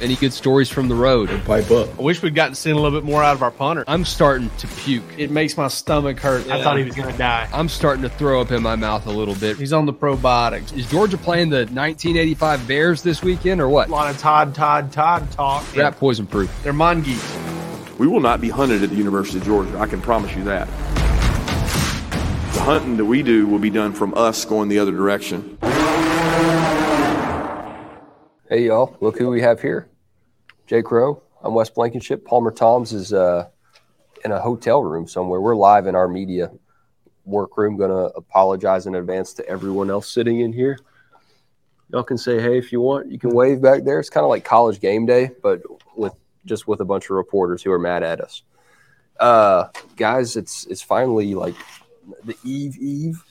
Any good stories from the road? Pipe up. I wish we'd gotten seen a little bit more out of our punter. I'm starting to puke. It makes my stomach hurt. I thought he was going to die. I'm starting to throw up in my mouth a little bit. He's on the probiotics. Is Georgia playing the 1985 Bears this weekend or what? A lot of Todd, Todd, Todd talk. Rat poison proof. They're mongoose. We will not be hunted at the University of Georgia. I can promise you that. The hunting that we do will be done from us going the other direction. Hey y'all, look who we have here. Jake Rowe. I'm Wes Blankenship. Palmer Thombs is uh, in a hotel room somewhere. We're live in our media workroom. Going to apologize in advance to everyone else sitting in here. Y'all can say hey if you want. You can wave back there. It's kind of like college game day, but with just with a bunch of reporters who are mad at us. Uh, guys, it's it's finally like the eve eve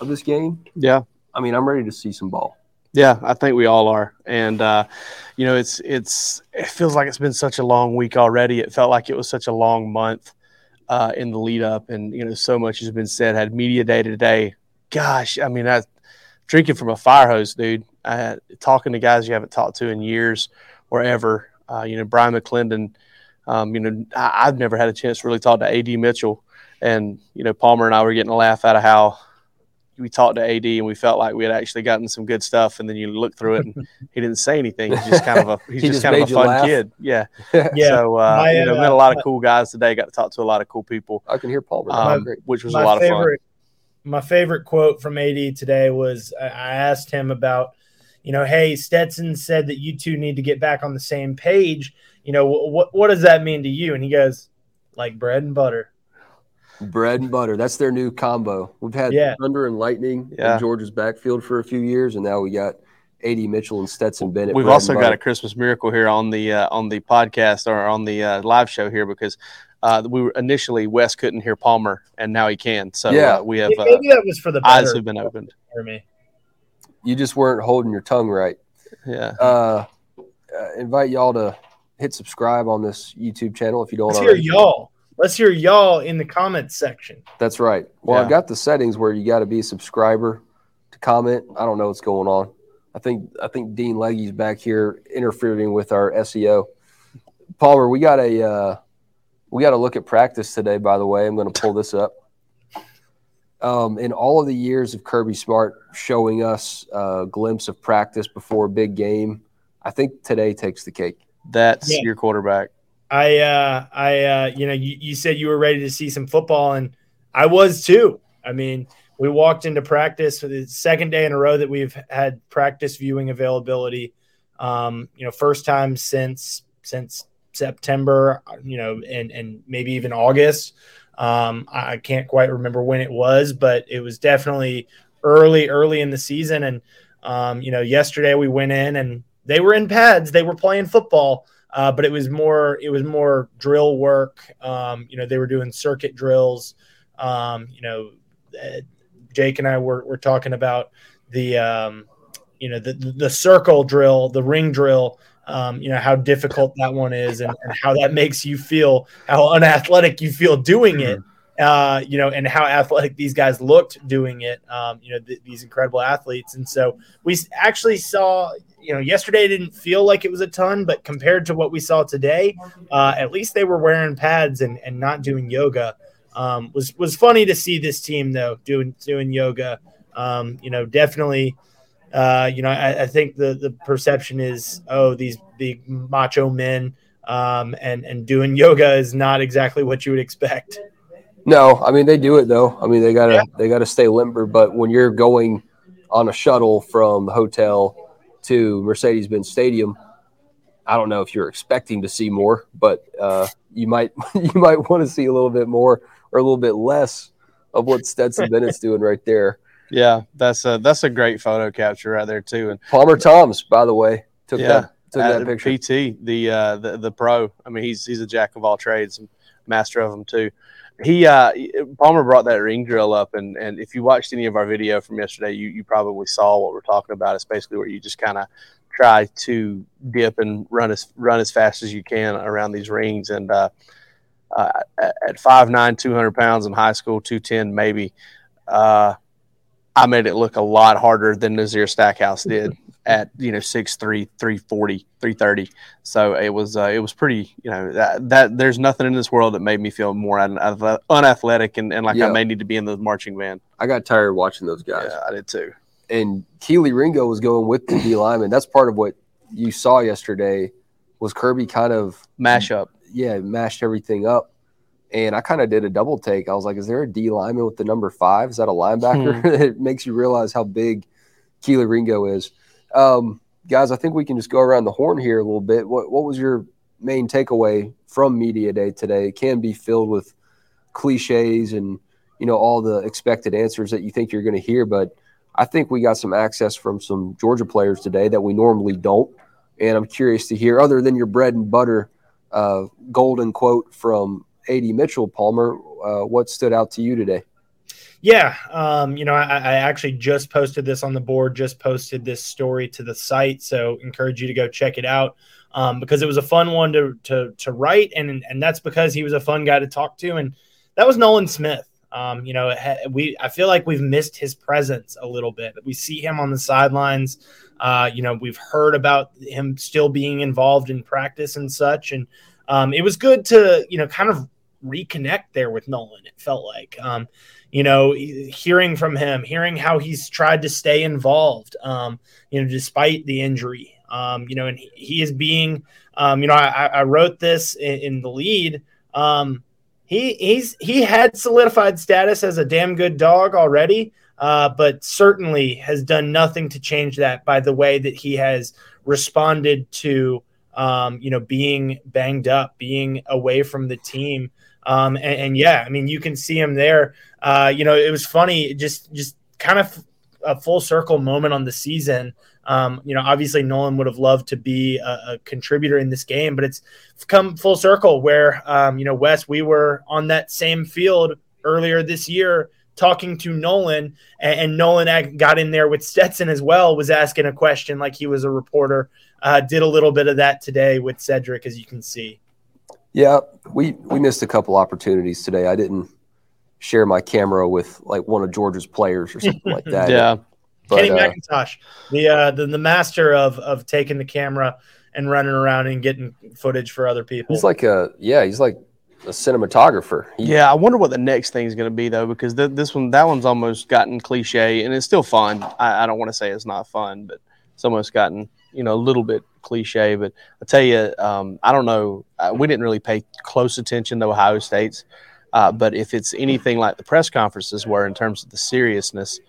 of this game. Yeah. I mean, I'm ready to see some ball. Yeah, I think we all are, and uh, you know, it's it's it feels like it's been such a long week already. It felt like it was such a long month uh, in the lead up, and you know, so much has been said. Had media day today. Gosh, I mean, drinking from a fire hose, dude. Talking to guys you haven't talked to in years or ever. Uh, you know, Bryan McClendon. Um, you know, I, I've never had a chance to really talk to AD Mitchell, and you know, Palmer and I were getting a laugh out of how we talked to AD and we felt like we had actually gotten some good stuff. And then you look through it and he didn't say anything. He's just kind of a he's He just, just kind of a fun laugh. kid. Yeah. Yeah. So uh, My, you know, uh, met a lot of cool guys today. Got to talk to a lot of cool people, I can hear Paul, um, Great. which was a my lot of fun. favorite, My favorite quote from AD today was I I asked him about, you know, hey, Stetson said that you two need to get back on the same page. You know, what what does that mean to you? And he goes, like bread and butter. Bread and butter. That's their new combo. We've had Yeah. Thunder and Lightning Yeah. in Georgia's backfield for a few years, and now we got AD Mitchell and Stetson Bennett. We've also got a. Christmas miracle here on the uh, on the podcast or on the uh, live show here because uh, we were initially Wes couldn't hear Palmer and now he can. So Yeah. uh, we have uh, Maybe that was for the eyes have been opened. for me. You just weren't holding your tongue right. Yeah. Uh, uh, invite y'all to hit subscribe on this YouTube channel if you don't Let's hear y'all. Let's hear y'all in the comments section. That's right. Well, Yeah. I've got the settings where you got to be a subscriber to comment. I don't know what's going on. I think I think Dean Leggy's back here interfering with our SEO. Palmer, we got a uh, we got to look at practice today. By the way, I'm going to pull this up. Um, in all of the years of Kirby Smart showing us a glimpse of practice before a big game, I think today takes the cake. That's Yeah. your quarterback. I uh I uh you know you, you said you were ready to see some football and I was too. I mean, we walked into practice for the second day in a row that we've had practice viewing availability. Um, you know, first time since since September, you know, and and maybe even August. Um, I can't quite remember when it was, but it was definitely early, early in the season. And um, you know, yesterday we went in and they were in pads, they were playing football uh, but it was more it was more drill work. Um, you know, they were doing circuit drills. Um, you know, uh, Jake and I were, were talking about the um, you know the the circle drill, the ring drill. Um, you know how difficult that one is, and, and how that makes you feel, how unathletic you feel doing it. Uh, you know, and how athletic these guys looked doing it. Um, you know, th- these incredible athletes, and so we actually saw. You know, yesterday didn't feel like it was a ton, but compared to what we saw today, uh, at least they were wearing pads and, and not doing yoga. Um, was was funny to see this team though doing doing yoga. Um, you know, definitely. Uh, you know, I, I think the the perception is, oh, these big macho men, um, and and doing yoga is not exactly what you would expect. No, I mean they do it though. I mean they gotta Yeah. they gotta stay limber. But when you're going on a shuttle from the hotel to Mercedes-Benz Stadium, I don't know if you're expecting to see more, but uh, you might you might want to see a little bit more or a little bit less of what Stetson Bennett's doing right there. Yeah, that's a that's a great photo capture right there too. And Palmer Thombs, by the way, took Yeah. that took that picture. PT, the uh, the the pro. I mean, he's he's a jack of all trades, and master of them too. He uh, Palmer brought that ring drill up, and and if you watched any of our video from yesterday, you you probably saw what we're talking about. It's basically where you just kind of try to dip and run as run as fast as you can around these rings. And uh, uh, at- at five nine, two hundred pounds in high school, two ten maybe. Uh, I made it look a lot harder than Nazir Stackhouse did. At you know 6'3", 340, 330. So it was uh, it was pretty you know that, that there's nothing in this world that made me feel more un- unathletic and, and like Yeah. I may need to be in the marching band. I got tired watching those guys. Yeah, I did too. and Kelee Ringo was going with the D lineman. That's part of what you saw yesterday. Was Kirby kind of mash up. yeah mashed everything up, and I kind of did a double take. I was like, is there a D lineman with the number five? Is that a linebacker? it makes you realize how big Kelee Ringo is. Um, guys, I think we can just go around the horn here a little bit. What what was your main takeaway from media day today? It can be filled with cliches and you know all the expected answers that you think you're going to hear, but I think we got some access from some Georgia players today that we normally don't. And I'm curious to hear, other than your bread and butter uh, golden quote from AD Mitchell, Palmer, uh, what stood out to you today? Yeah, um, you know, I, I actually just posted this on the board, just posted this story to the site, so encourage you to go check it out um, because it was a fun one to to to write, and and that's because he was a fun guy to talk to, and that was Nolan Smith. Um, you know, we I feel like we've missed his presence a little bit. We see him on the sidelines. Uh, you know, we've heard about him still being involved in practice and such, and um, it was good to you know kind of reconnect there with Nolan. It felt like. Um, you know, hearing from him, hearing how he's tried to stay involved, um, you know, despite the injury, um, you know, and he, he is being, um, you know, I, I wrote this in, in the lead. Um, he he's he had solidified status as a damn good dog already, uh, but certainly has done nothing to change that by the way that he has responded to, um, you know, being banged up, being away from the team. Um, and, and, yeah, I mean, you can see him there. Uh, you know, it was funny, just just kind of a full circle moment on the season. Um, you know, obviously Nolan would have loved to be a, a, contributor in this game, but it's come full circle where um, you know, Wes, we were on that same field earlier this year talking to Nolan, and, and Nolan got in there with Stetson as well, was asking a question like he was a reporter. Uh, did a little bit of that today with Cedric, as you can see. Yeah, we we missed a couple opportunities today. I didn't share my camera with like one of Georgia's players or something like that. yeah. But, Kenny uh, McIntosh, the, uh, the the master of of taking the camera and running around and getting footage for other people. he's like a yeah, he's like a cinematographer. He, Yeah, I wonder what the next thing is going to be though, because th- this one, that one's almost gotten cliche, and it's still fun. I, I don't want to say it's not fun, but it's almost gotten you know a little bit cliche. But I tell you, um, I don't know. Uh, we didn't really pay close attention to Ohio State's, uh, but if it's anything like the press conferences were in terms of the seriousness,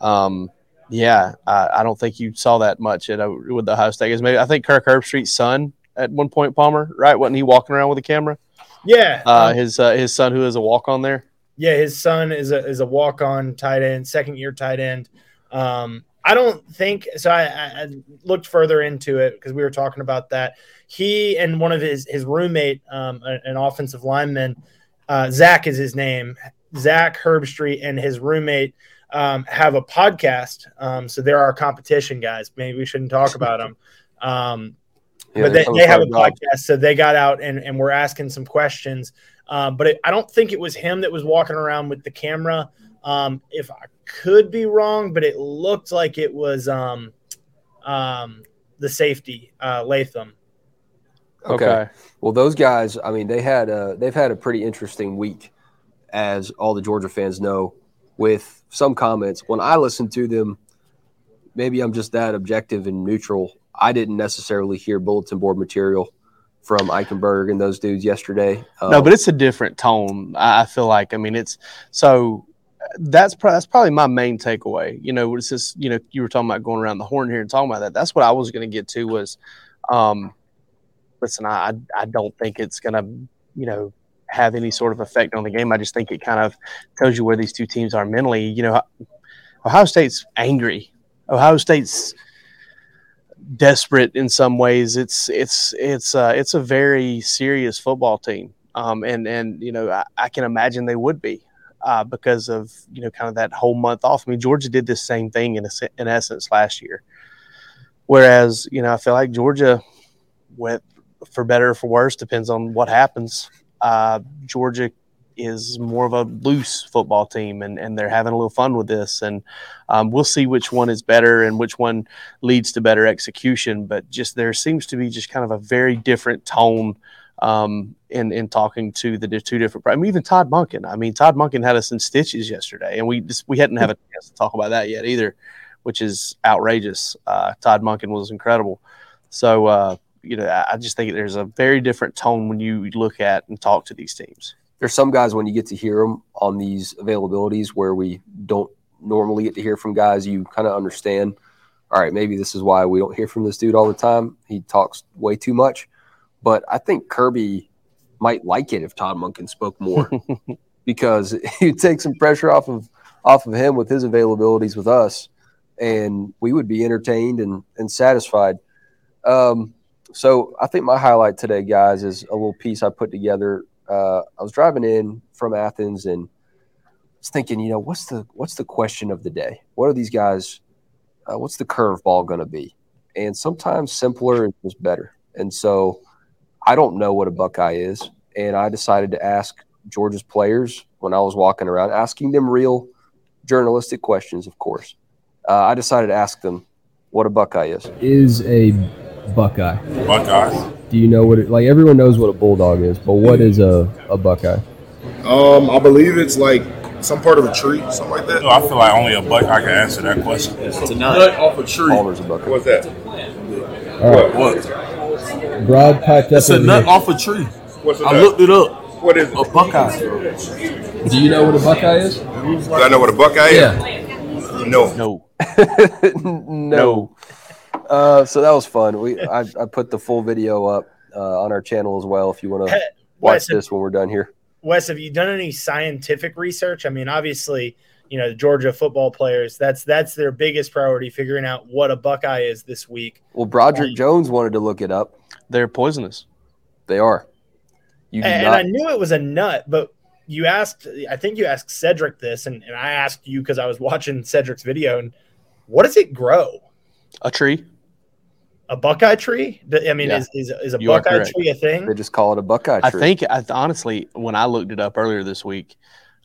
um, yeah, I, I don't think you saw that much at, uh, with the Ohio State. Maybe I think Kirk Herbstreit's son at one point, Palmer, right? Wasn't he walking around with a camera? yeah, Uh, um, his uh, his son, who is a walk on there. yeah. His son is a is a walk on tight end, second year tight end. Um, I don't think so. I, I looked further into it because we were talking about that. He and one of his his roommate, um, an offensive lineman, uh, Zach is his name. Zach Herbstreit and his roommate um, have a podcast. Um, so they're our competition guys. Maybe we shouldn't talk about them. Um, yeah, but they, they're have a podcast, so they got out and, and we're asking some questions. Um, but it, I don't think it was him that was walking around with the camera. Um, if I could be wrong, but it looked like it was um, um, the safety uh, Lathan. Okay. Well, those guys, I mean, they had a, they've had a pretty interesting week, as all the Georgia fans know, with some comments. When I listened to them, maybe I'm just that objective and neutral. I didn't necessarily hear bulletin board material from Eichenberg and those dudes yesterday. No, Um, but it's a different tone. I I feel like. I mean, it's so that's that's probably my main takeaway. You know, it's just you know you were talking about going around the horn here and talking about that. That's what I was going to get to was, um, listen, I I don't think it's going to you know have any sort of effect on the game. I just think it kind of tells you where these two teams are mentally. You know, Ohio State's angry. Ohio State's desperate in some ways. It's it's it's uh, it's a very serious football team, um, and and you know I, I can imagine they would be uh, because of you know kind of that whole month off. I mean Georgia did the same thing in a, in essence last year, whereas you know I feel like Georgia went for better or for worse depends on what happens. Uh, Georgia is more of a loose football team, and, and they're having a little fun with this. And um, we'll see which one is better and which one leads to better execution. But just there seems to be just kind of a very different tone um, in in talking to the two different. I mean, even Todd Monken. I mean, Todd Monken had us in stitches yesterday, and we just, we hadn't had a chance to talk about that yet either, which is outrageous. Uh, Todd Monken was incredible. So. Uh, you know, I just think there's a very different tone when you look at and talk to these teams there's some guys when you get to hear them on these availabilities where we don't normally get to hear from guys, you kind of understand. All right, maybe this is why we don't hear from this dude all the time. He talks way too much, but I think Kirby might like it if Todd Monken spoke more because he'd take some pressure off of off of him with his availabilities with us, and we would be entertained and and satisfied. Um, so I think my highlight today, guys, is a little piece I put together uh, I was driving in from Athens and was thinking, you know, what's the what's the question of the day? What are these guys? Uh, what's the curveball going to be? And sometimes simpler is just better. And so I don't know what a Buckeye is, and I decided to ask Georgia's players when I was walking around, asking them real journalistic questions, of course. Uh, I decided to ask them what a Buckeye is. Is a Buckeye. Buckeye. Do you know what it like? Everyone knows what a bulldog is, but what is a, a buckeye? Um, I believe it's like some part of a tree, something like that. No, I feel like only a buckeye can answer that question. It's a nut, nut off a tree. Palmer's a buckeye. What's that? Right. What? Broad piped up. It's a nut off a tree. What's a I nut? looked it up. What is it? A buckeye. Do you know what a buckeye is? Do I know what a buckeye Yeah. is? No. No, no. Uh, so that was fun. We I, I put the full video up uh, on our channel as well if you want to watch Wes, this when we're done here. Wes, have you done any scientific research? I mean, obviously, you know, the Georgia football players, that's that's their biggest priority, figuring out what a Buckeye is this week. Well, Broderick Jones wanted to look it up. They're poisonous. They are. You And, not. and I knew it was a nut, but you asked, I think you asked Cedric this, and, and I asked you because I was watching Cedric's video. And what does it grow? A tree. A Buckeye tree? I mean, Yeah. is, is, is a You Buckeye tree a thing? they just call it a Buckeye I think I honestly, when I looked it up earlier this week,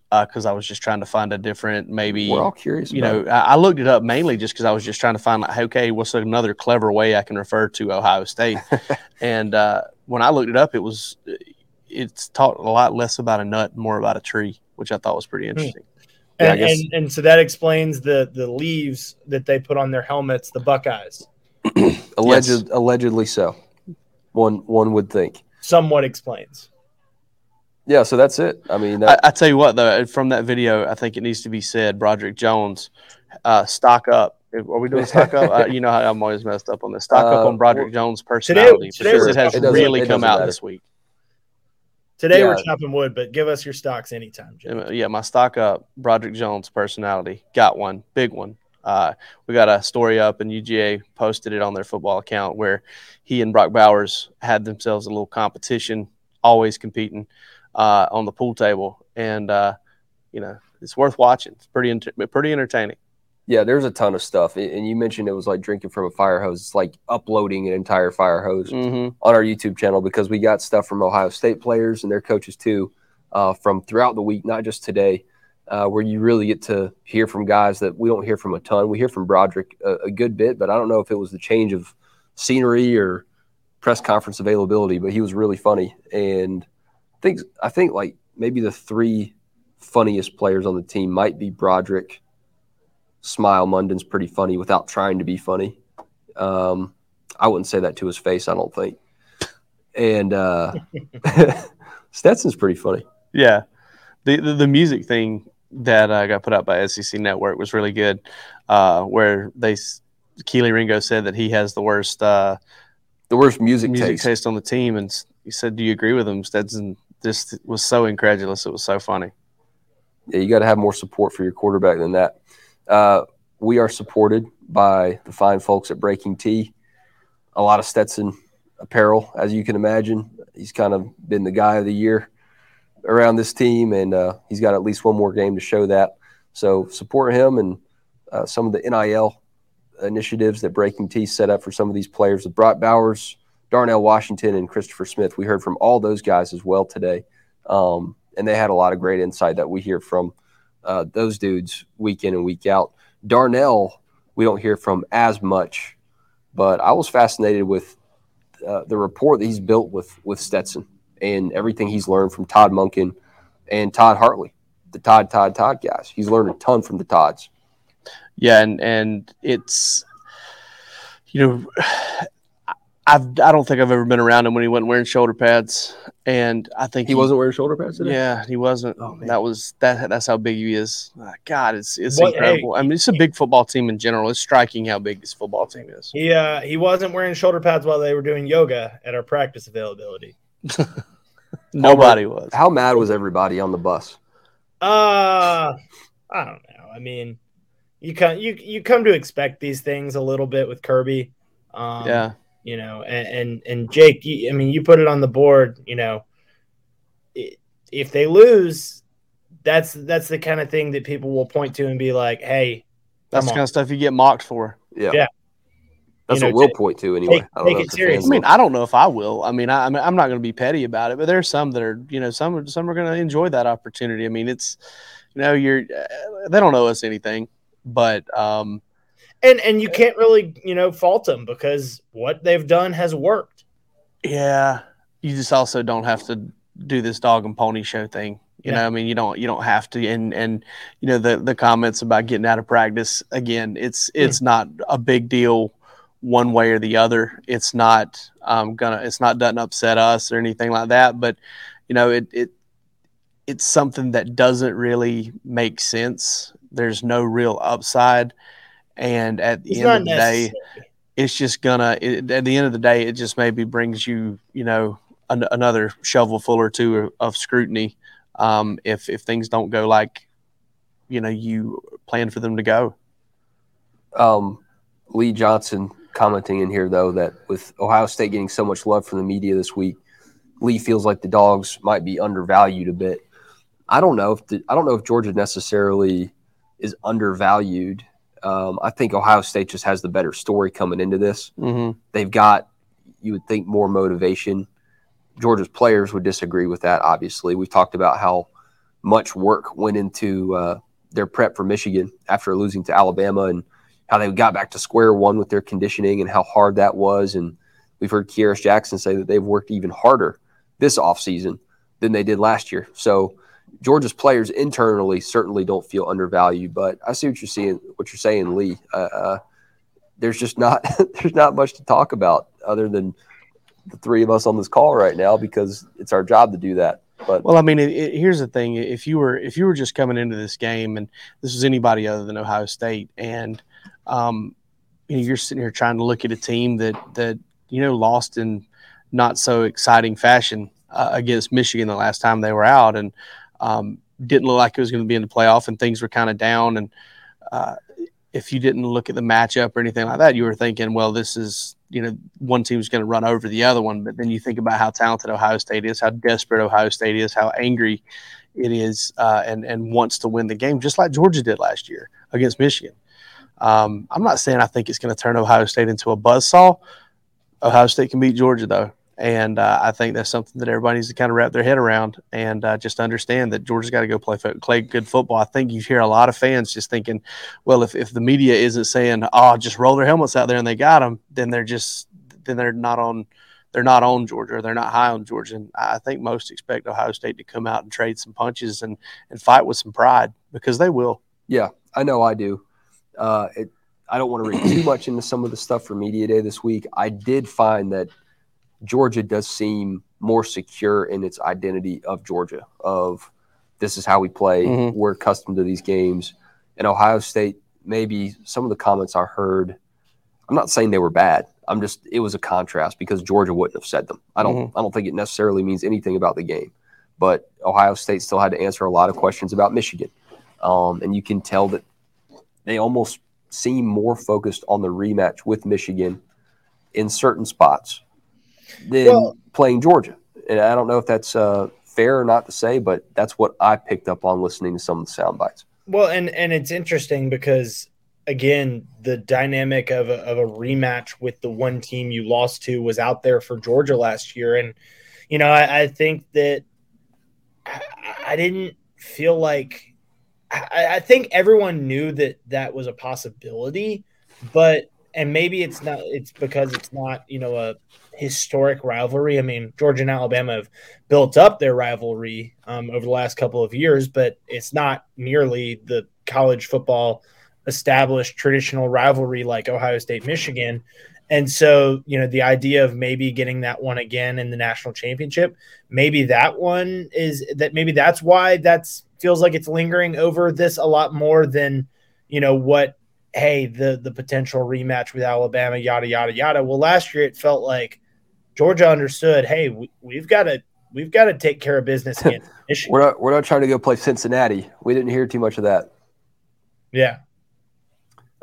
because I was just trying to find a different, maybe we're all curious. you know. I, I looked it up mainly just because I was just trying to find like, okay, what's another clever way I can refer to Ohio State? and uh, when I looked it up, it was it's taught a lot less about a nut, more about a tree, which I thought was pretty interesting. Yeah, and, and, and so that explains the the leaves that they put on their helmets, the Buckeyes. Alleged, allegedly so. One one would think. Somewhat explains. Yeah. So that's it. I mean, I, that, I tell you what, though, from that video, I think it needs to be said. Broderick Jones, uh, stock up. Are we doing stock up? uh, you know how I'm always messed up on this. Stock up Uh, on Broderick well, Jones' personality today because we're it has talking- really it come out matter. this week. Today we're chopping wood, but give us your stocks anytime, Jim. Yeah, Yeah, my stock up. Broderick Jones' personality got one, big one. Uh, we got a story up, and UGA posted it on their football account where he and Brock Bowers had themselves a little competition, always competing uh, on the pool table, and uh, you know it's worth watching. It's pretty enter- pretty entertaining. yeah. There's a ton of stuff, and you mentioned it was like drinking from a fire hose. It's like uploading an entire fire hose Mm-hmm. on our YouTube channel because we got stuff from Ohio State players and their coaches too, uh, from throughout the week, not just today, uh, where you really get to hear from guys that we don't hear from a ton. We hear from Broderick a, a good bit, but I don't know if it was the change of scenery or press conference availability, but he was really funny. And think I think like maybe the three funniest players on the team might be Broderick. Smael Mondon's pretty funny without trying to be funny. Um, I wouldn't say that to his face, I don't think. And uh, Stetson's pretty funny. Yeah, the, the the music thing that uh, got put out by SEC Network was really good, uh, where they s- Kelee Ringo said that he has the worst uh, The worst music, music taste. taste on the team, and he said, "Do you agree with him?" Stetson just was so incredulous; it was so funny. Yeah, you got to have more support for your quarterback than that. Uh, we are supported by the fine folks at BreakingT. A lot of Stetson apparel, as you can imagine. He's kind of been the guy of the year around this team, and uh, he's got at least one more game to show that. So support him and uh, some of the NIL initiatives that BreakingT set up for some of these players with Brock Bowers, Darnell Washington, and Christopher Smith. We heard from all those guys as well today. Um, and they had a lot of great insight that we hear from uh, those dudes week in and week out. Darnell, we don't hear from as much, but I was fascinated with uh, the report that he's built with with Stetson and everything he's learned from Todd Monken and Todd Hartley, the Todd Todd Todd guys. He's learned a ton from the Todds. Yeah, and and it's you know I've I don't think I've ever been around him when he wasn't wearing shoulder pads, and I think He wasn't wearing shoulder pads today. Yeah, he wasn't. Oh, man. that was that. That's how big he is. God, it's it's What- incredible. I mean, it's a big football team in general. It's striking how big this football team is. He uh he wasn't wearing shoulder pads while they were doing yoga at our practice availability. Nobody was. How mad was everybody on the bus? Uh I don't know. I mean, you come you you come to expect these things a little bit with Kirby. Um, Yeah, you know, and and, and Jake, you, I mean, you put it on the board. You know, i- if they lose, that's that's the kind of thing that people will point to and be like, "Hey, that's the Come kind of stuff you get mocked for. Yeah. Yeah. That's You know, what we'll take- point to anyway. take- I don't take know it if serious. I mean, will. I don't know if I will. I mean, I, I mean, I'm not going to be petty about it, but there's some that are, you know, some some are going to enjoy that opportunity. I mean, it's, you know, you're uh, they don't owe us anything, but um, and and you can't really you know fault them because what they've done has worked. Yeah, you just also don't have to do this dog and pony show thing. You Yeah. know, I mean, you don't you don't have to. And and you know the the comments about getting out of practice again, it's it's not a big deal one way or the other. It's not um gonna it's not doesn't upset us or anything like that. But you know, it it it's something that doesn't really make sense. There's no real upside, and at the It's end of the day it's just gonna it, at the end of the day it just maybe brings you you know an, another shovelful or two of, of scrutiny um, if if things don't go like you know you plan for them to go Um, Lee Johnson commenting in here though that with Ohio State getting so much love from the media this week, Lee feels like the dogs might be undervalued a bit. I don't know if the, I don't know if Georgia necessarily is undervalued. Um, I think Ohio State just has the better story coming into this. mm-hmm. They've got, you would think, more motivation. Georgia's players would disagree with that. Obviously, we've talked about how much work went into uh, their prep for Michigan after losing to Alabama, and how they got back to square one with their conditioning and how hard that was. And we've heard Kearis Jackson say that they've worked even harder this offseason than they did last year. So Georgia's players internally certainly don't feel undervalued, but I see what you're seeing, what you're saying, Lee. Uh, uh, there's just not there's not much to talk about other than the three of us on this call right now because it's our job to do that. But well i mean it, it, here's the thing if you were if you were just coming into this game and this was anybody other than ohio state and um, you know you're sitting here trying to look at a team that that you know lost in not so exciting fashion uh, against michigan the last time they were out and um, didn't look like it was going to be in the playoff and things were kind of down and uh, if you didn't look at the matchup or anything like that you were thinking well this is you know one team's going to run over the other one. But then you think about how talented ohio state is how desperate ohio state is how angry it is uh, and and wants to win the game just like georgia did last year against michigan. Um, i'm not saying i think it's going to turn ohio state into a buzzsaw. Ohio state can beat georgia though and uh, I think that's something that everybody needs to kind of wrap their head around and uh, just understand that Georgia's got to go play, play good football. I think you hear a lot of fans just thinking, well, if, if the media isn't saying, oh, just roll their helmets out there and they got them, then they're just, then they're not on, they're not on Georgia or they're not high on Georgia. And I think most expect Ohio State to come out and trade some punches and, and fight with some pride because they will. yeah, I know I do. Uh, it, I don't want to read too much into some of the stuff for Media Day this week. I did find that Georgia does seem more secure in its identity of Georgia, of this is how we play. Mhm. We're accustomed to these games. And Ohio State, maybe some of the comments I heard, I'm not saying they were bad. I'm just it was a contrast because Georgia wouldn't have said them. I don't I don't think it necessarily means anything about the game. But Ohio State still had to answer a lot of questions about Michigan. Um, and you can tell that they almost seem more focused on the rematch with Michigan in certain spots than Well- playing Georgia. And I don't know if that's uh, fair or not to say, but that's what I picked up on listening to some of the sound bites. Well, and and it's interesting because again, the dynamic of a, of a rematch with the one team you lost to was out there for Georgia last year, and you know, I, I think that I, I didn't feel like I, I think everyone knew that that was a possibility, but and maybe it's not. It's because it's not you know a historic rivalry. I mean, Georgia and Alabama have built up their rivalry um, over the last couple of years, but it's not nearly the college football established traditional rivalry like Ohio State Michigan. And so, you know, the idea of maybe getting that one again in the national championship, maybe that one is that maybe that's why that's feels like it's lingering over this a lot more than, you know, what hey, the the potential rematch with Alabama, yada yada yada. Well, last year it felt like Georgia understood, hey, we, we've got to we've got to take care of business against Michigan. We're not we're not trying to go play Cincinnati. We didn't hear too much of that. yeah.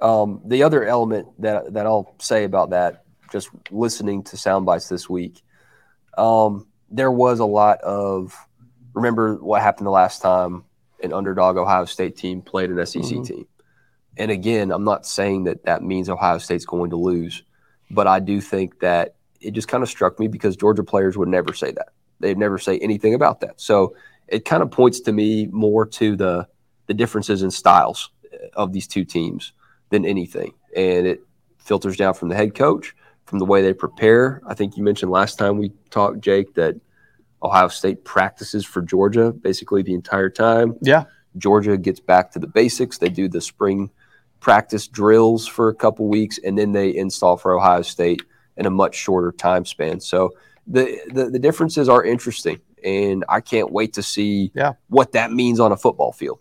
Um, the other element that that I'll say about that, just listening to sound bites this week, um, there was a lot of remember what happened the last time an underdog Ohio State team played an SEC Mhm. team. And again, I'm not saying that that means Ohio State's going to lose, but I do think that it just kind of struck me because Georgia players would never say that. They'd never say anything about that. So it kind of points to me more to the the differences in styles uh, of these two teams than anything. And it filters down from the head coach, from the way they prepare. I think you mentioned last time we talked, Jake, that Ohio State practices for Georgia basically the entire time. Yeah. Georgia gets back to the basics. They do the spring practice drills for a couple weeks, and then they install for Ohio State in a much shorter time span. So the the, the differences are interesting, and I can't wait to see Yeah. what that means on a football field.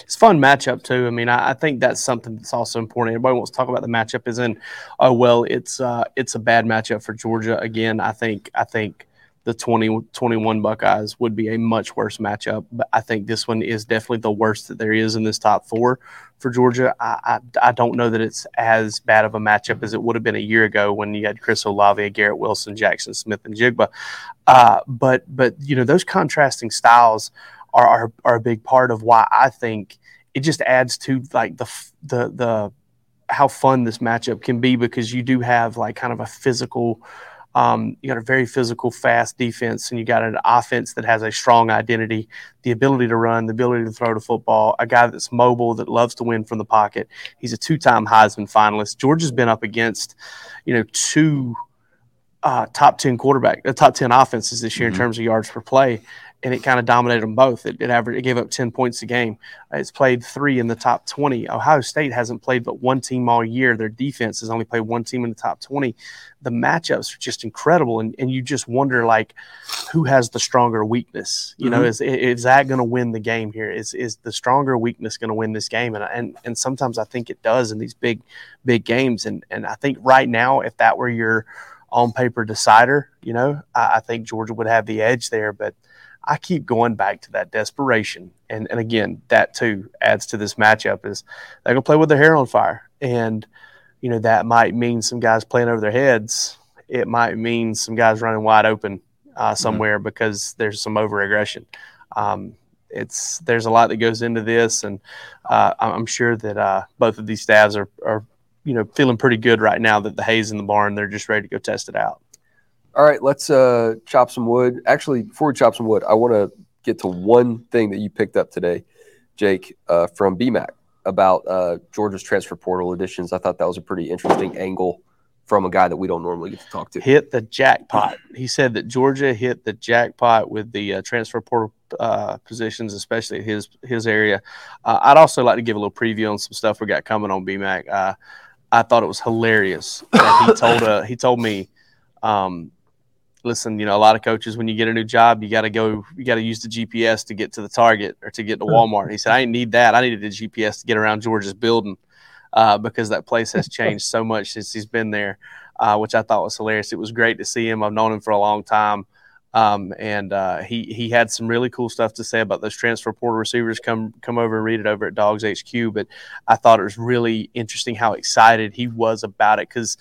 It's a fun matchup too. I mean, I, I think that's something that's also important. Everybody wants to talk about the matchup. Is in, oh well, it's uh, it's a bad matchup for Georgia again. I think I think the 20, 21 Buckeyes would be a much worse matchup, but I think this one is definitely the worst that there is in this top four for Georgia. I, I, I don't know that it's as bad of a matchup as it would have been a year ago when you had Chris Olave, Garrett Wilson, Jaxon Smith, and Jigba. Uh, but but you know those contrasting styles are, are are a big part of why I think it just adds to like the the the how fun this matchup can be because you do have like kind of a physical um, you got a very physical fast defense and you got an offense that has a strong identity the ability to run the ability to throw the football a guy that's mobile that loves to win from the pocket he's a two-time heisman finalist georgia's been up against you know two uh, top 10 quarterback, uh, top 10 offenses this year Mhm. in terms of yards per play. And it kind of dominated them both. It, it averaged, it gave up 10 points a game. It's played three in the top 20. Ohio State hasn't played but one team all year. Their defense has only played one team in the top 20. The matchups are just incredible. And, and you just wonder, like, who has the stronger weakness? You know, Mhm. is, is that going to win the game here? Is, is the stronger weakness going to win this game? And, and, and sometimes I think it does in these big, big games. And, and I think right now, if that were your, on paper decider, you know, I, I think Georgia would have the edge there. But I keep going back to that desperation. And, and again, that too adds to this matchup is they're going to play with their hair on fire. And, you know, that might mean some guys playing over their heads. It might mean some guys running wide open uh, somewhere because there's some over aggression. Um, it's there's a lot that goes into this, and uh, I'm I'm sure that uh, both of these staffs are, are you know feeling pretty good right now that the hay's in the barn. They're just ready to go test it out. All right, let's uh, chop some wood. Actually, before we chop some wood, I want to get to one thing that you picked up today, Jake, uh, from BMAC about uh, Georgia's transfer portal additions. I thought that was a pretty interesting angle from a guy that we don't normally get to talk to. Hit the jackpot. He said that Georgia hit the jackpot with the uh, transfer portal uh, positions, especially his his area. Uh, I'd also like to give a little preview on some stuff we got coming on BMAC. Uh, I thought it was hilarious that he told uh, he told me. Um, listen, you know, a lot of coaches, when you get a new job, you got to go, you got to use the GPS to get to the Target or to get to Walmart. He said, I didn't need that. I needed the GPS to get around Georgia's building uh, because that place has changed so much since he's been there, uh, which I thought was hilarious. It was great to see him. I've known him for a long time. Um, and uh, he he had some really cool stuff to say about those transfer portal receivers. Come come over and read it over at DawgsHQ. But I thought it was really interesting how excited he was about it because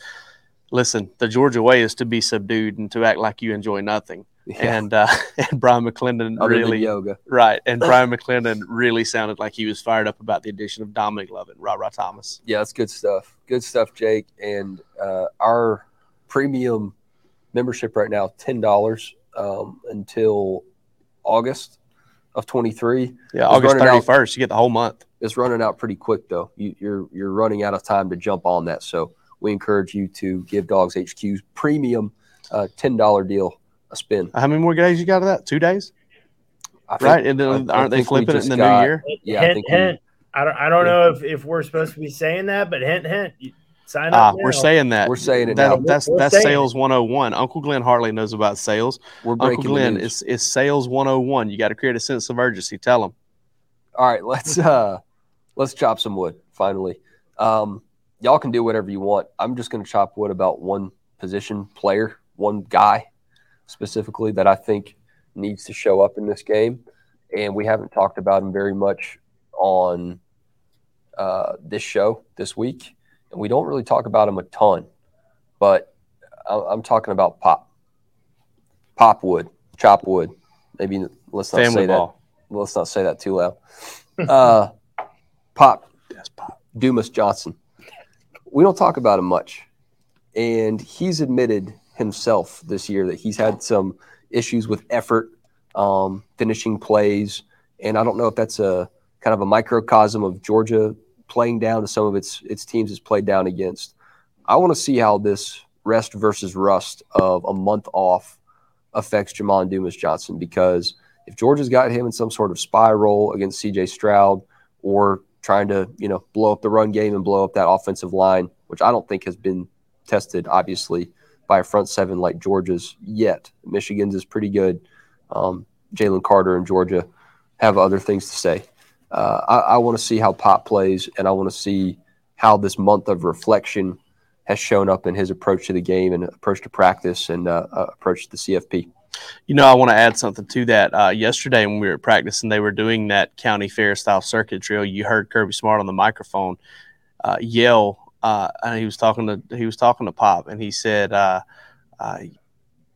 listen, the Georgia way is to be subdued and to act like you enjoy nothing. Yeah, And uh, and Bryan McClendon other really yoga. right, and Bryan McClendon really sounded like he was fired up about the addition of Dominic Lovett, RaRa Thomas. Yeah, that's good stuff. Good stuff, Jake. And uh, our premium membership right now, ten dollars um, until August. of 23. Yeah, August thirty first. You get the whole month. It's running out pretty quick though. You, you're you're running out of time to jump on that. So we encourage you to give DawgsHQ's premium uh, ten dollar deal a spin. How many more days you got of that? Two days, think- right? And then I- I aren't they flipping it in the got- new year? Yeah, I hint, we- hint. I don't, I don't Yeah. know if, if we're supposed to be saying that, but hint, hint. You sign Ah, up. we're saying that. We're saying it that, now. That's We're that's saying it. sales 101. Uncle Glenn Hartley knows about sales. We're Uncle breaking the Glenn, news. it's it's sales 101. You got to create a sense of urgency. Tell them. All right, let's uh let's chop some wood finally. Um y'all can do whatever you want. I'm just going to chop wood about one position player, one guy specifically that I think needs to show up in this game and we haven't talked about him very much on uh, this show this week and we don't really talk about him a ton. But I- I'm talking about Pop. Pop wood, chop wood. Maybe let's not Family say that ball. well, let's not say that too loud. Uh, Pop Yes, Pop. Dumas Johnson. We don't talk about him much, and he's admitted himself this year that he's had some issues with effort, um, finishing plays, and I don't know if that's a kind of a microcosm of Georgia playing down to some of its its teams it's played down against. I want to see how this rest versus rust of a month off affects Jamon Dumas Johnson because if Georgia's got him in some sort of spy role against CJ Stroud or trying to, you know, blow up the run game and blow up that offensive line, which I don't think has been tested, obviously, by a front seven like Georgia's yet. Michigan's is pretty good. Um, Jalen Carter and Georgia have other things to say. Uh, I, I want to see how Pop plays, and I want to see how this month of reflection has shown up in his approach to the game and approach to practice and uh, uh, approach to the CFP. You know, I want to add something to that. Uh, yesterday, when we were practicing, they were doing that county fair style circuit drill. You heard Kirby Smart on the microphone uh, yell, uh, and he was talking to he was talking to Pop, and he said, uh, uh,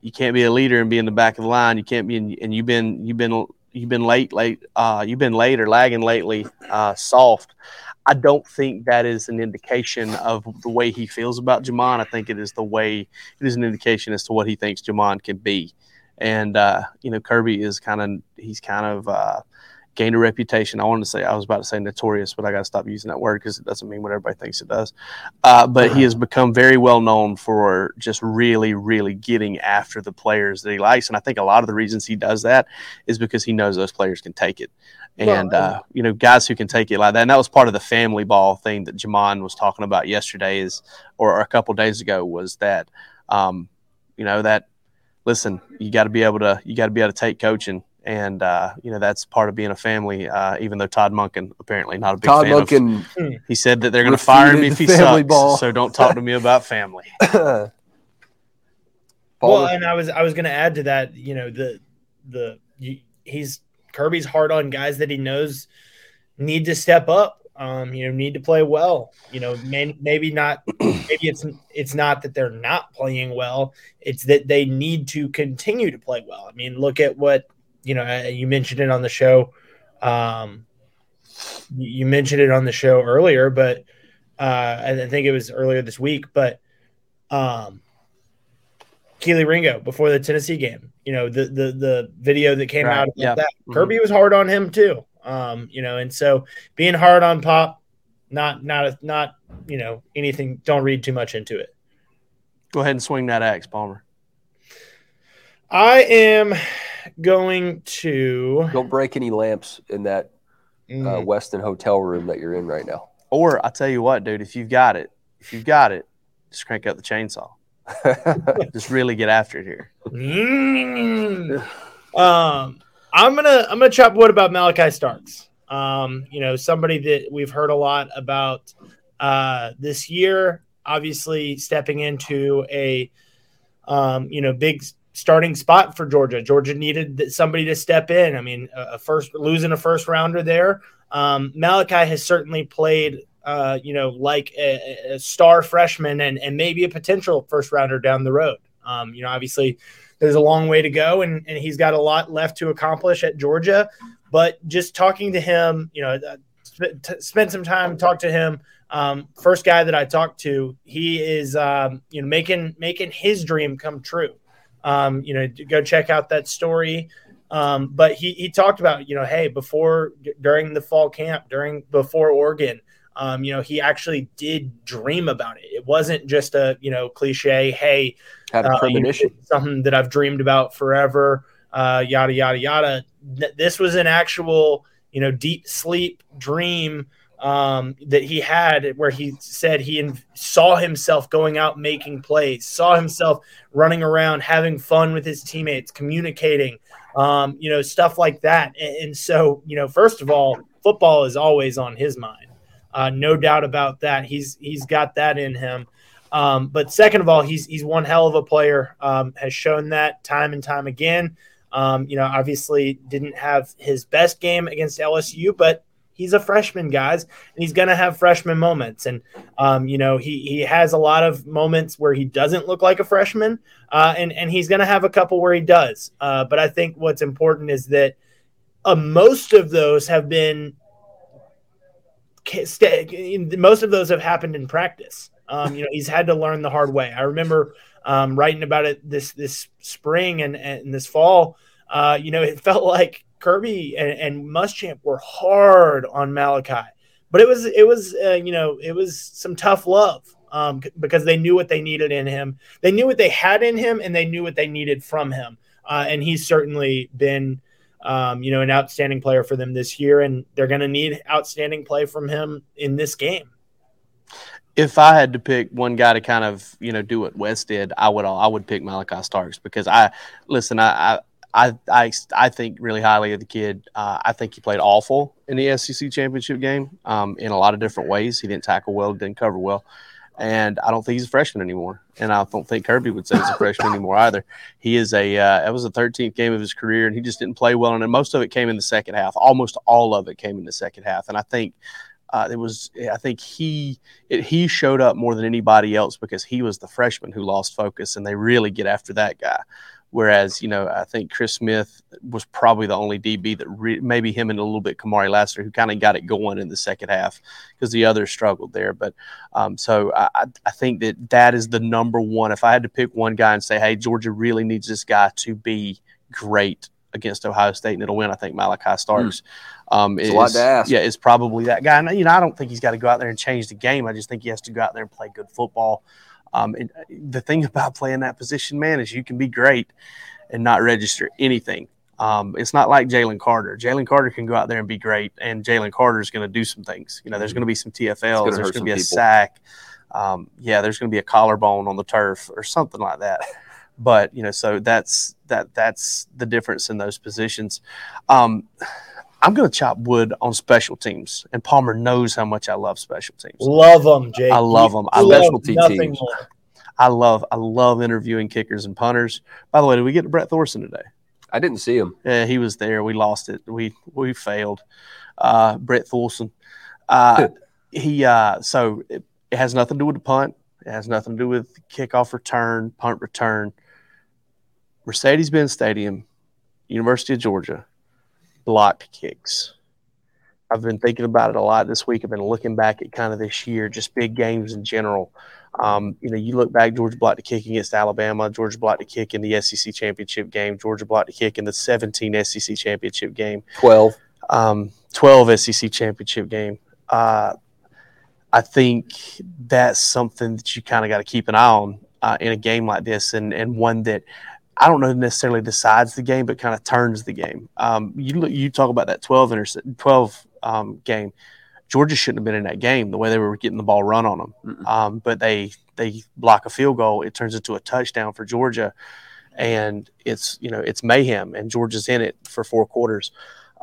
"You can't be a leader and be in the back of the line. You can't be, in, and you've been you've been you've been late, late. Uh, you've been late or lagging lately. Soft." I don't think that is an indication of the way he feels about Jamon. I think it is the way it is an indication as to what he thinks Jamon can be and uh, you know Kirby is kind of he's kind of uh, gained a reputation. I wanted to say I was about to say notorious, but I got to stop using that word because it doesn't mean what everybody thinks it does. Uh, but he has become very well known for just really, really getting after the players that he likes, and I think a lot of the reasons he does that is because he knows those players can take it. And uh, you know, guys who can take it like that, and that was part of the family ball thing that Jamon was talking about yesterday, is or, a couple days ago, was that um, you know that listen, you got to be able to you got to be able to take coaching, and uh, you know that's part of being a family. Uh, even though Todd Monken apparently not a big Todd fan of, Monken he said that they're going to fire me if he family sucks. ball. So don't talk to me about family. Well, and I was I was going to add to that. You know, the the he's Kirby's hard on guys that he knows need to step up. Um, you know, need to play well. You know, may, maybe not. Maybe it's it's not that they're not playing well. It's that they need to continue to play well. I mean, look at what you know. uh, You mentioned it on the show. Um, you you mentioned it on the show earlier, but uh, I think it was earlier this week. But um, Kelee Ringo before the Tennessee game. You know, the the the video that came Right, out about yeah. that. Mhm. Kirby was hard on him too. Um, you know, and so being hard on Pop, not not not you know anything. Don't read too much into it. Go ahead and swing that axe, Palmer. I am going to. Don't break any lamps in that uh, Mm, Westin hotel room that you're in right now. Or I tell you what, dude, if you've got it, if you've got it, just crank up the chainsaw. Just really get after it here. mm. um, I'm gonna I'm gonna chop wood about Malachi Starks. Um, you know, somebody that we've heard a lot about uh, this year. Obviously, stepping into a um, you know big starting spot for Georgia. Georgia needed somebody to step in. I mean, a first losing a first rounder there. Um, Malachi has certainly played, uh, you know, like a, a star freshman and, and maybe a potential first rounder down the road. Um, you know, obviously there's a long way to go and, and he's got a lot left to accomplish at Georgia. But just talking to him, you know, uh, sp- t- spend some time, talk to him. Um, first guy that I talked to, he is, um, you know, making making his dream come true. Um, you know, go check out that story Um, but he he talked about you know, hey, before during the fall camp, during before Oregon, um, you know, he actually did dream about it. It wasn't just a you know cliche. Hey, Had a uh, premonition. something that I've dreamed about forever. Uh, yada yada yada. Th- This was an actual you know deep sleep dream um, that he had where he said he in- saw himself going out making plays, saw himself running around, having fun with his teammates, communicating, um, you know, stuff like that. And, and so, you know, first of all, football is always on his mind, uh, no doubt about that. He's he's got that in him. Um, but second of all, he's he's one hell of a player. Um, has shown that time and time again. Um, you know, obviously didn't have his best game against LSU, but he's a freshman, guys, and he's to have freshman moments. And um, you know, he he has a lot of moments where he doesn't look like a freshman, uh, and and he's to have a couple where he does. Uh, but I think what's important is that uh, most of those have been most of those have happened in practice. Um, you know, he's had to learn the hard way. I remember um, writing about it this this spring and, and this fall. Uh, you know, it felt like Kirby and, and Muschamp were hard on Malaki, but it was it was uh, you know it was some tough love um, because they knew what they needed in him. They knew what they had in him, and they knew what they needed from him. Uh, and he's certainly been um, you know an outstanding player for them this year, and they're going to need outstanding play from him in this game. if I had to pick one guy to kind of you know do what West did, I would I would pick Malaki Starks because I listen I. I I, I, think really highly of the kid. Uh, I think he played awful in the SEC championship game um, in a lot of different ways. He didn't tackle well, didn't cover well, and I don't think he's a freshman anymore. And I don't think Kirby would say he's a freshman anymore either. He is a uh, that was the 13th game of his career, and he just didn't play well. And most of it came in the second half. Almost all of it came in the second half. And I think uh, it was I think he it, he showed up more than anybody else because he was the freshman who lost focus, and they really get after that guy. Whereas you know I think Chris Smith was probably the only DB that re- maybe him and a little bit Kamari Lassiter who kind of got it going in the second half because the others struggled there. But um, so I, I- think that that is the number one. If I had to pick one guy and say, hey, Georgia really needs this guy to be great against Ohio State and it'll win, I think Malaki Starks. Um, Hmm. It's a lot to ask. Yeah, is probably that guy. And, you know, I don't think he's got to go out there and change the game. I just think he has to go out there and play good football. Um, and uh, the thing about playing that position, man, is you can be great and not register anything. Um, it's not like Jalen Carter. Jalen Carter can go out there and be great, and Jalen Carter is going to do some things. You know, there's going to be some TFLs, gonna there's going to be a people. sack. Um, yeah, there's going to be a collarbone on the turf or something like that. But you know, so that's that that's the difference in those positions. Um, I'm going to chop wood on special teams, and Palmer knows how much I love special teams. Love them, Jake. I love them. I love love specialty teams. more. I love I love interviewing kickers and punters. By the way, did we get to Brett Thorson today? I didn't see him. Yeah, he was there. We lost it. We we failed. Uh, Brett Thorson. Uh, he uh, so it, it has nothing to do with the punt. It has nothing to do with kickoff return, punt return. Mercedes-Benz Stadium, University of Georgia, block kicks. I've been thinking about it a lot this week. I've been looking back at kind of this year, just big games in general. Um, you know, you look back, Georgia blocked a kick against Alabama, Georgia blocked a kick in the SEC championship game, Georgia blocked a kick in the 17 SEC championship game, 12. um, 12 SEC championship game. Uh, I think that's something that you kind of got to keep an eye on uh, in a game like this, and and one that I don't know necessarily decides the game, but kind of turns the game. Um, you you talk about that 12 interce- 12 um, game. Georgia shouldn't have been in that game the way they were getting the ball run on them. Um, but they they block a field goal, it turns into a touchdown for Georgia, and it's you know it's mayhem, and Georgia's in it for four quarters.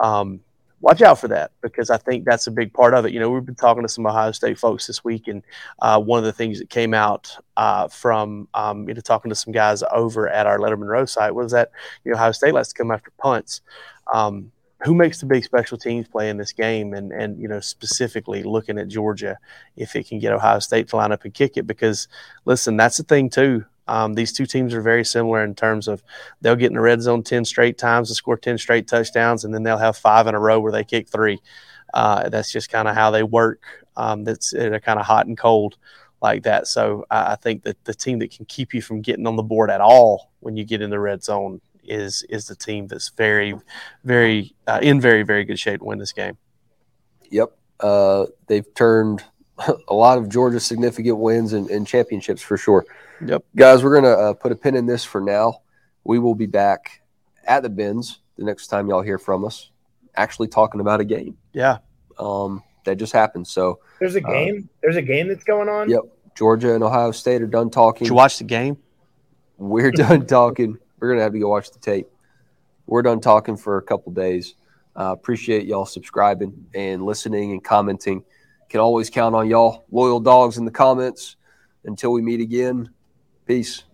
Um, watch out for that because I think that's a big part of it. You know, we've been talking to some Ohio State folks this week, and uh, one of the things that came out uh, from um, you know talking to some guys over at our Letterman Row site was that you know Ohio State likes to come after punts. Um, who makes the big special teams play in this game, and and you know specifically looking at Georgia, if it can get Ohio State to line up and kick it, because listen, that's the thing too. Um, these two teams are very similar in terms of they'll get in the red zone 10 straight times and score 10 straight touchdowns, and then they'll have five in a row where they kick three. Uh, that's just kind of how they work. Um, that's they're kind of hot and cold like that. So I, think that the team that can keep you from getting on the board at all when you get in the red zone, is is the team that's very, very uh, in very very good shape to win this game. Yep. Uh, they've turned a lot of Georgia's significant wins and, and championships for sure. Yep. Guys, we're going to uh, put a pin in this for now. We will be back at the bins the next time y'all hear from us, actually talking about a game. Yeah. Um, that just happened. So There's a Uh, game. There's a game that's going on. Yep. Georgia and Ohio State are done talking. Did you watch the game? We're done talking. We're gonna have to go watch the tape. We're done talking for a couple days. Uh, appreciate y'all subscribing and listening and commenting. Can always count on y'all, loyal dogs in the comments. Until we meet again, peace.